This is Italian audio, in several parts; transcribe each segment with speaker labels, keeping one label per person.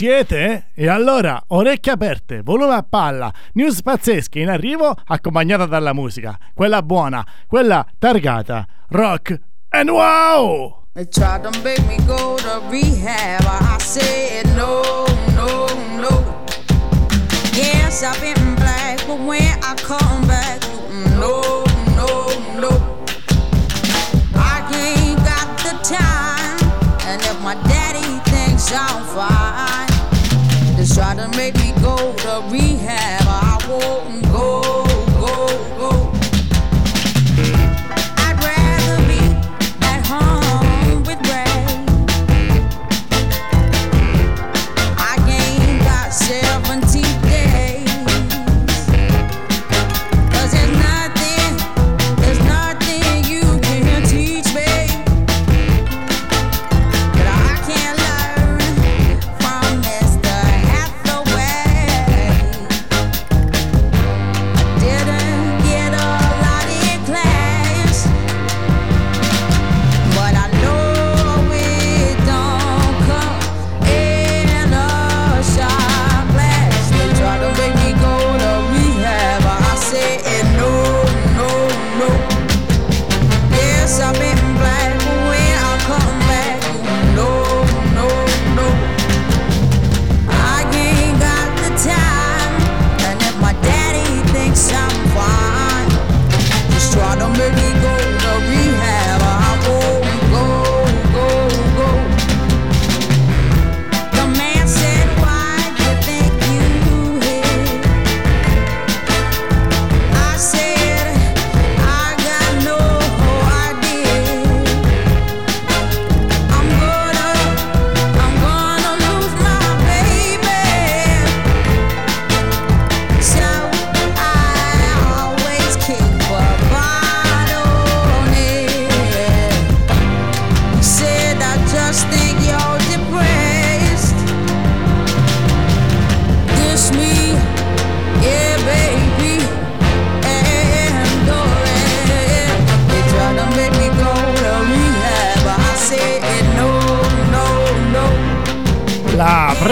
Speaker 1: Siete? E allora, orecchie aperte, volume a palla, news pazzesche in arrivo accompagnata dalla musica, quella buona, quella targata, rock and wow!
Speaker 2: They tried to make me go to rehab, I said no, no, no. Yes, I've been black, but when I come back, no, no, no. I ain't got the time, and if my daddy thinks I'm fine, try to make me go to rehab,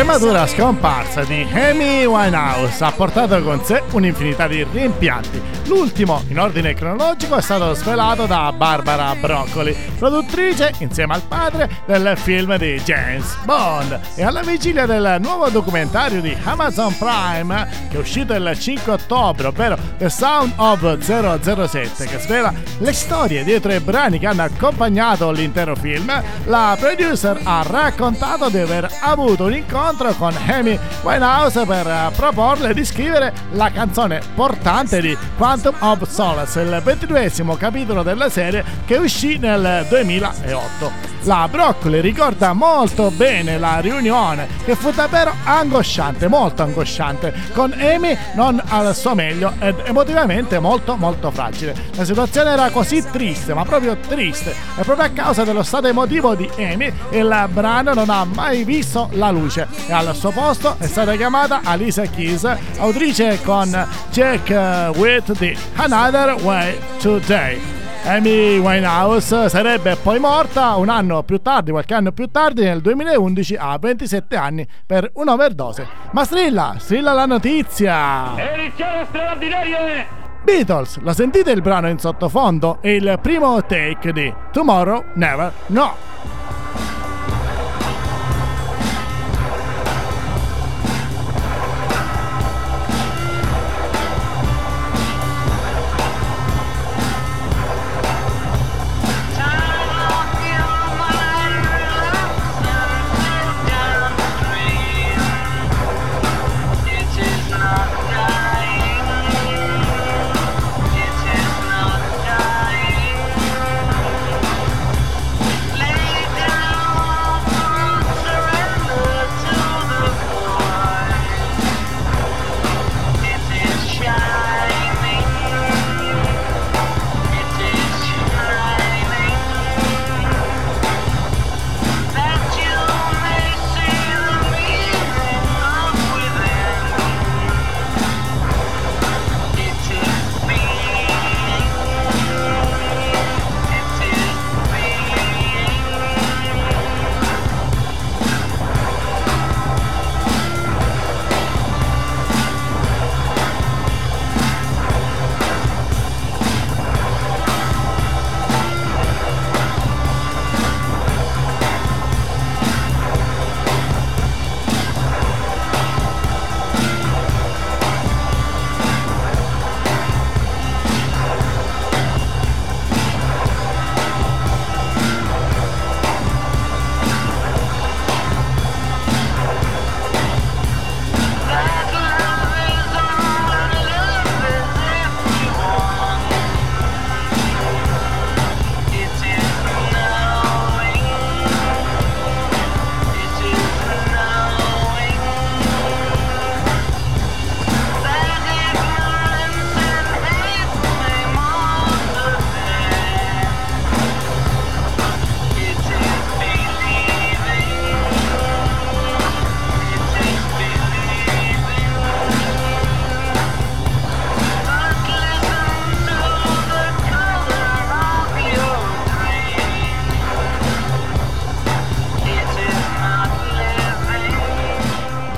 Speaker 1: prematura scomparsa di Amy Winehouse ha portato con sé un'infinità di rimpianti. L'ultimo, in ordine cronologico, è stato svelato da Barbara Broccoli, produttrice, insieme al padre, del film di James Bond. E alla vigilia del nuovo documentario di Amazon Prime, che è uscito il 5 ottobre, ovvero The Sound of 007, che svela le storie dietro i brani che hanno accompagnato l'intero film, la producer ha raccontato di aver avuto un incontro con Amy Winehouse per proporle di scrivere la canzone portante di Quantum of Solace, il ventiduesimo capitolo della serie che uscì nel 2008. La Broccoli ricorda molto bene la riunione che fu davvero angosciante, molto angosciante, con Amy non al suo meglio ed emotivamente molto molto fragile. La situazione era così triste, ma proprio triste, e proprio a causa dello stato emotivo di Amy il brano non ha mai visto la luce e al suo posto è stata chiamata Alisa Keys, autrice con Jack with the Another Way Today. Amy Winehouse sarebbe poi morta un anno più tardi, qualche anno più tardi, nel 2011 a 27 anni per un'overdose. Ma strilla, strilla la notizia!
Speaker 3: Edizione straordinaria!
Speaker 1: Beatles, lo sentite il brano in sottofondo? È il primo take di Tomorrow Never Know.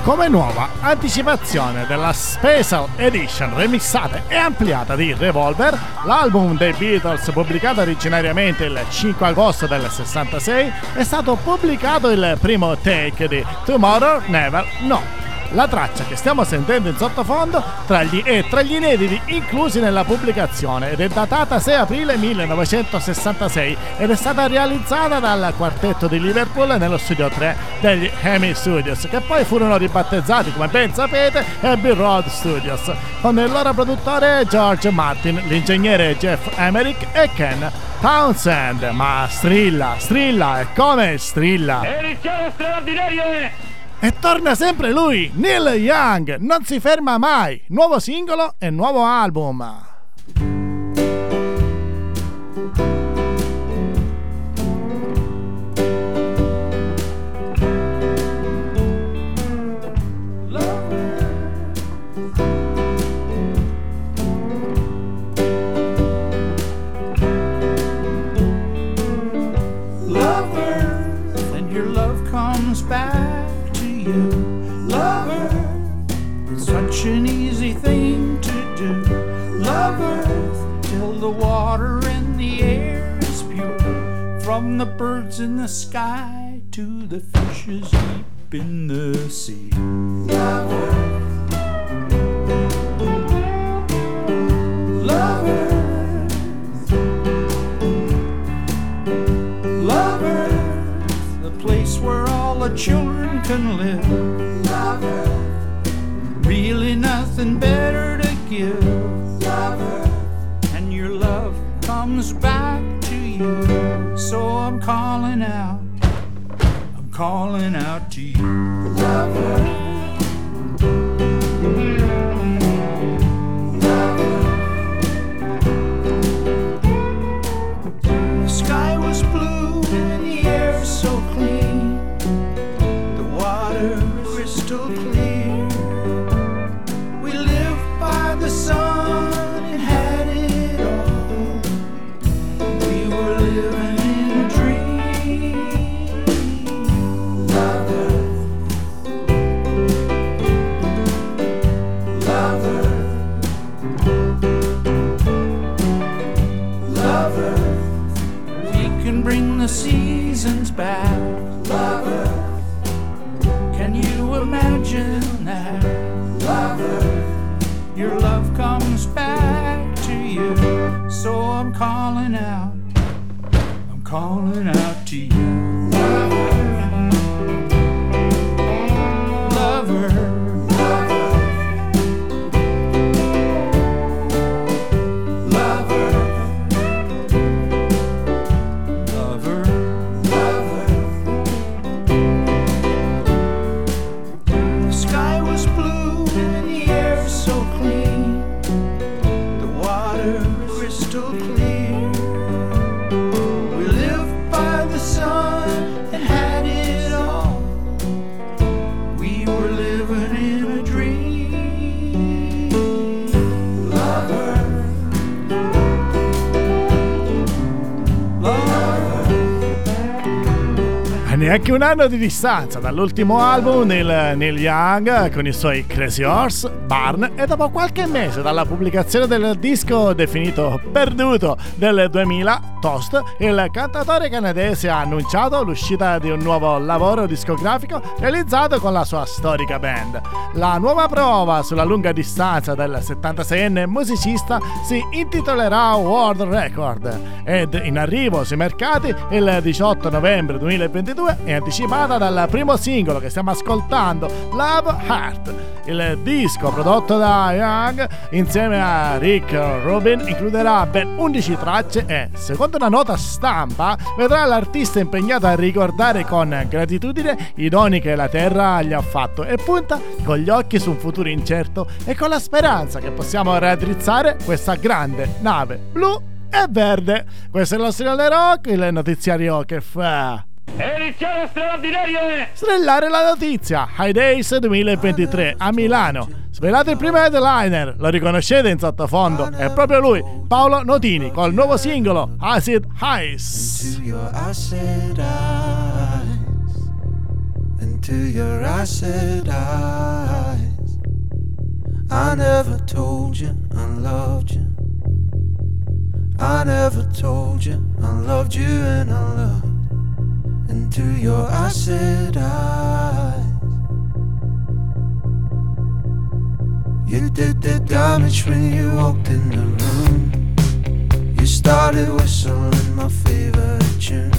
Speaker 1: Come nuova anticipazione della Special Edition remixata e ampliata di Revolver, l'album dei Beatles pubblicato originariamente il 5 agosto del 66 è stato pubblicato il primo take di Tomorrow Never Know la traccia che stiamo sentendo in sottofondo tra gli, è tra gli inediti inclusi nella pubblicazione. Ed è datata 6 aprile 1966 ed è stata realizzata dal quartetto di Liverpool nello studio 3 degli Hemi Studios che poi furono ribattezzati come ben sapete Abbey Road Studios con il loro produttore George Martin, l'ingegnere Jeff Emerick e Ken Townsend. Ma strilla, strilla e come strilla.
Speaker 3: Edizione straordinaria è
Speaker 1: e torna sempre lui, Neil Young, non si ferma mai. Nuovo singolo e nuovo album.
Speaker 4: From the birds in the sky to the fishes deep in the sea. Lover, lover. Love Earth, the place where all the children can live. Love Earth, really nothing better to give. Love Earth, and your love comes back calling out, I'm calling out to you. Love
Speaker 1: neanche un anno di distanza dall'ultimo album del Neil Young con i suoi Crazy Horse, Barn e dopo qualche mese dalla pubblicazione del disco definito perduto del 2000, Toast, il cantatore canadese ha annunciato l'uscita di un nuovo lavoro discografico realizzato con la sua storica band. La nuova prova sulla lunga distanza del 76enne musicista si intitolerà World Record ed in arrivo sui mercati il 18 novembre 2022 è anticipata dal primo singolo che stiamo ascoltando, Love Heart. Il disco prodotto da Young insieme a Rick Rubin includerà ben 11 tracce e, secondo una nota stampa, vedrà l'artista impegnato a ricordare con gratitudine i doni che la Terra gli ha fatto e punta con gli occhi su un futuro incerto e con la speranza che possiamo raddrizzare questa grande nave blu e verde. Questo è il nostro Rock, il notiziario che fa
Speaker 3: Edizione straordinaria! Eh!
Speaker 1: Strellare la notizia! High Days 2023 a Milano. Svelate il primo headliner, lo riconoscete in sottofondo, è proprio lui, Paolo Notini, col nuovo singolo Acid Eyes.
Speaker 5: Into your acid eyes. Into your acid eyes. I never told you I loved you. I never told you I loved you and I loved you. To your acid eyes. You did the damage when you walked in the room. You started whistling my favorite tune.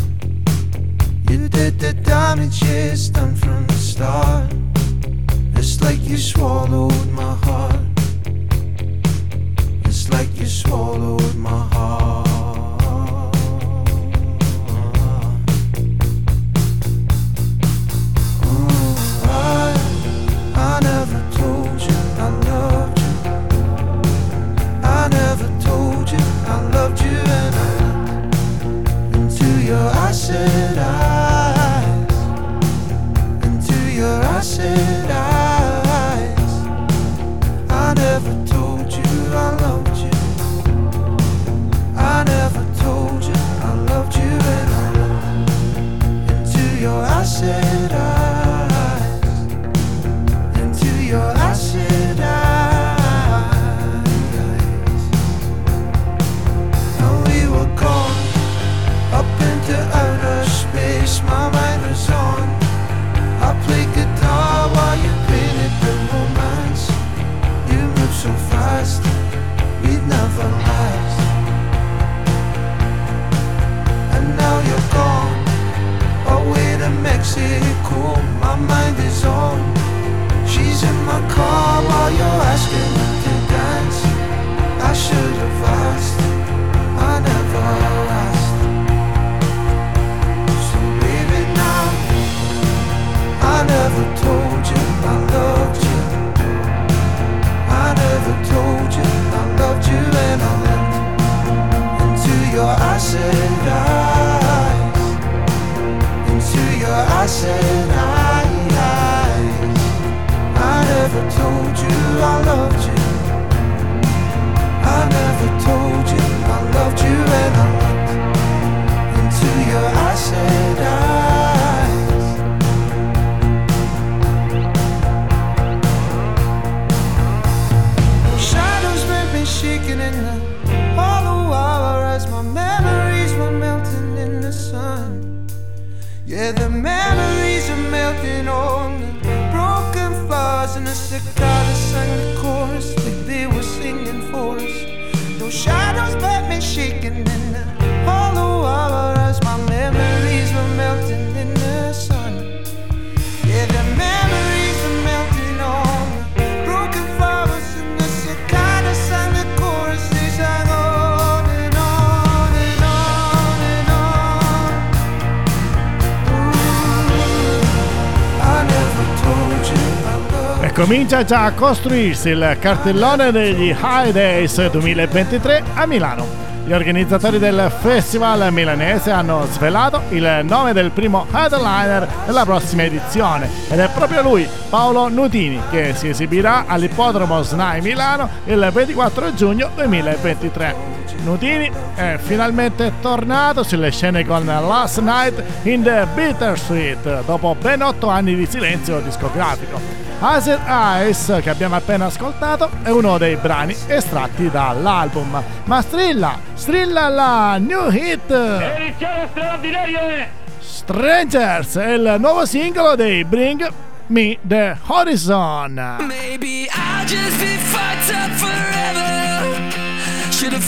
Speaker 5: You did the damage, yeah, it's done from the start. It's like you swallowed my heart. It's like you swallowed my heart.
Speaker 1: comincia già a costruirsi il cartellone degli High Days 2023 a Milano. Gli organizzatori del festival milanese hanno svelato il nome del primo headliner della prossima edizione ed è proprio lui, Paolo Nutini, che si esibirà all'ippodromo SNAI Milano il 24 giugno 2023. Nutini è finalmente tornato sulle scene con Last Night in the Bitter Street dopo ben otto anni di silenzio discografico. Hazard Eyes, che abbiamo appena ascoltato, è uno dei brani estratti dall'album. Ma strilla, strilla la new hit!
Speaker 3: Edizione straordinaria!
Speaker 1: Strangers è il nuovo singolo dei Bring Me The Horizon.
Speaker 6: Maybe I'll just be fucked up forever Should've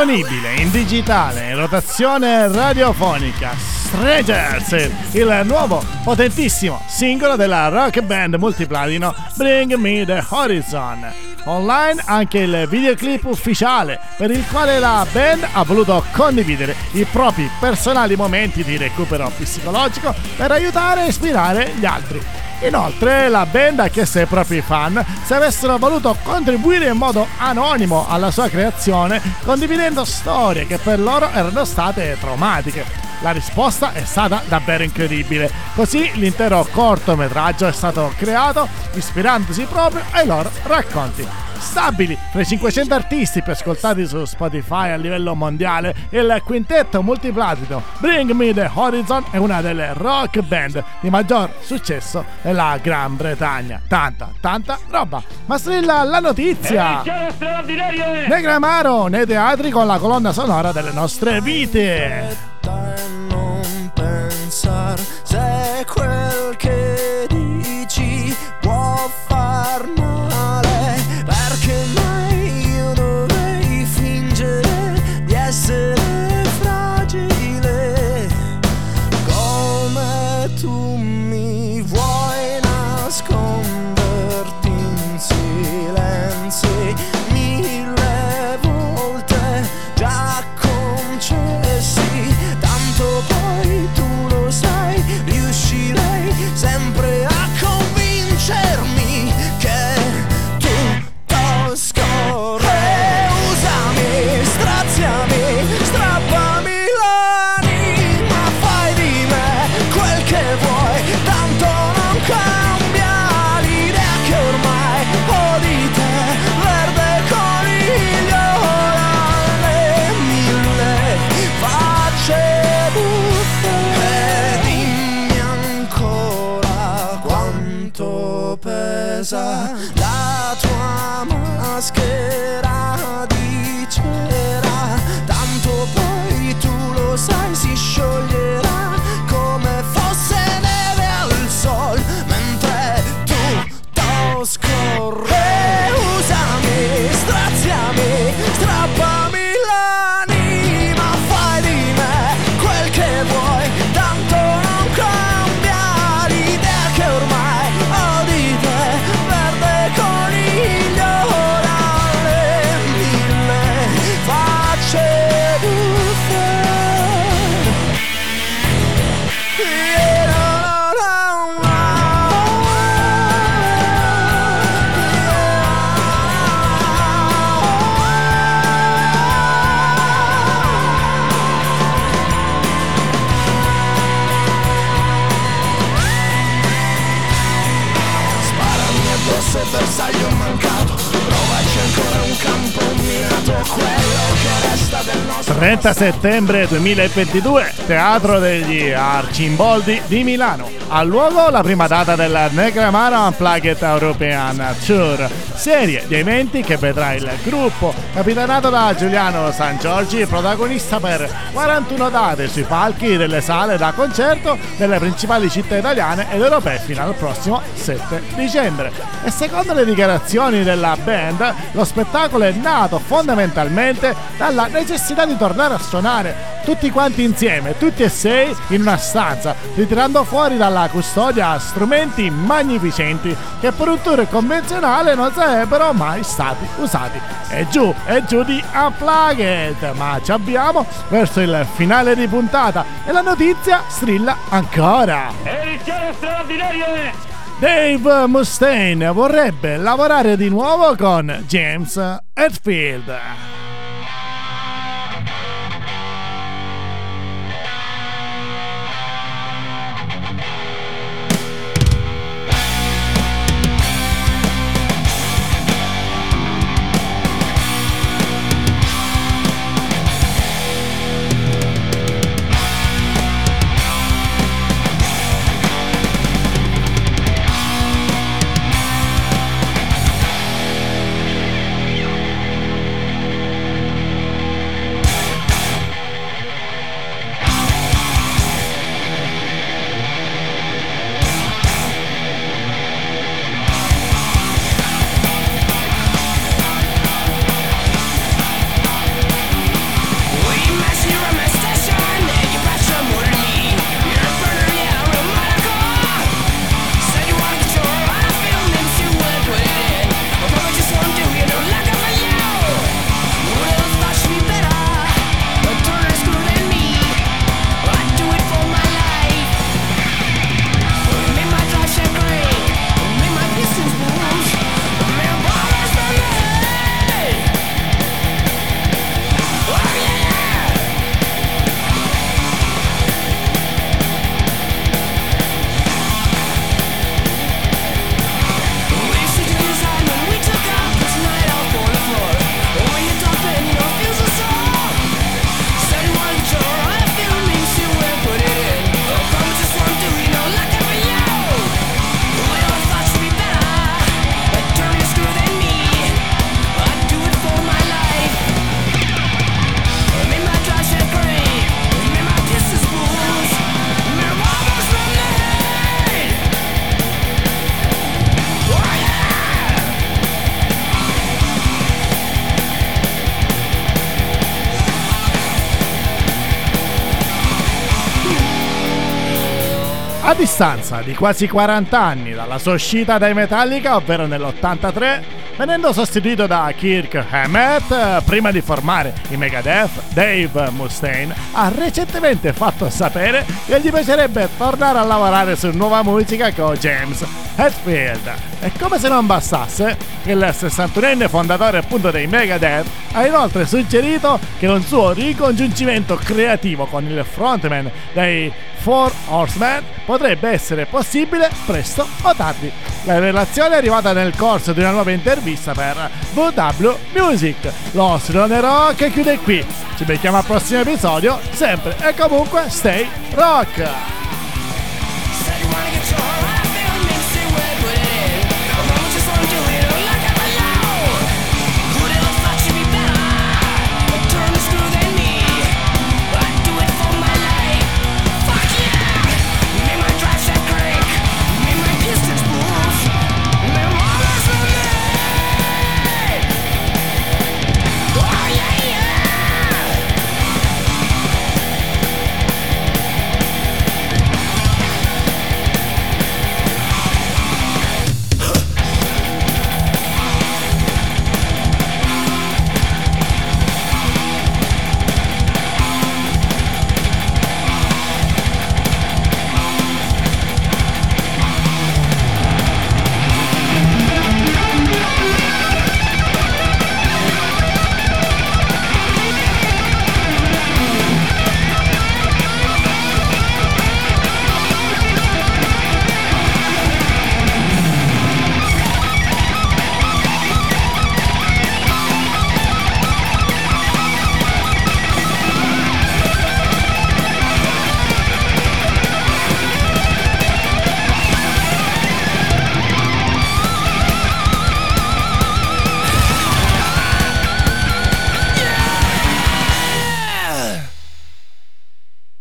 Speaker 1: Disponibile in digitale in rotazione radiofonica. Strangers, il nuovo potentissimo singolo della rock band multiplatino Bring Me the Horizon. Online anche il videoclip ufficiale per il quale la band ha voluto condividere i propri personali momenti di recupero psicologico per aiutare e ispirare gli altri. Inoltre la band ha chiesto ai propri fan se avessero voluto contribuire in modo anonimo alla sua creazione condividendo storie che per loro erano state traumatiche. La risposta è stata davvero incredibile, così l'intero cortometraggio è stato creato ispirandosi proprio ai loro racconti. Stabili fra i 500 artisti più ascoltati su Spotify a livello mondiale, il quintetto multiplatino Bring Me the Horizon è una delle rock band di maggior successo nella Gran Bretagna. Tanta, tanta roba. Ma strilla la notizia!
Speaker 3: È...
Speaker 1: Negramaro nei teatri con la colonna sonora delle nostre vite.
Speaker 7: ça. La toi masquée.
Speaker 1: 30 settembre 2022, Teatro degli Arcimboldi di Milano. Ha luogo la prima data della Negramaro Unplugged European Tour, serie di eventi che vedrà il gruppo, capitanato da Giuliano San Giorgi, protagonista per 41 date sui palchi delle sale da concerto delle principali città italiane ed europee fino al prossimo 7 dicembre. E secondo le dichiarazioni della band, lo spettacolo è nato fondamentalmente dalla necessità di tornare a suonare tutti quanti insieme, tutti e sei in una stanza, ritirando fuori dalla custodia strumenti magnificenti che per un tour convenzionale non sarebbero mai stati usati. E giù, e giù di Unplugged, ma ci abbiamo verso il finale di puntata e la notizia strilla ancora.
Speaker 3: Edizione straordinaria è...
Speaker 1: Dave Mustaine vorrebbe lavorare di nuovo con James Hetfield. A distanza di quasi 40 anni dalla sua uscita dai Metallica, ovvero nell'83, venendo sostituito da Kirk Hammett, prima di formare i Megadeth, Dave Mustaine ha recentemente fatto sapere che gli piacerebbe tornare a lavorare su nuova musica con James Hetfield. E come se non bastasse, il 61enne fondatore appunto dei Megadeth ha inoltre suggerito che un suo ricongiungimento creativo con il frontman dei Four Horsemen potrebbe essere possibile presto o tardi. La relazione è arrivata nel corso di una nuova intervista per VW Music. Lo strilone rock chiude qui. Ci becchiamo al prossimo episodio, sempre e comunque stay rock!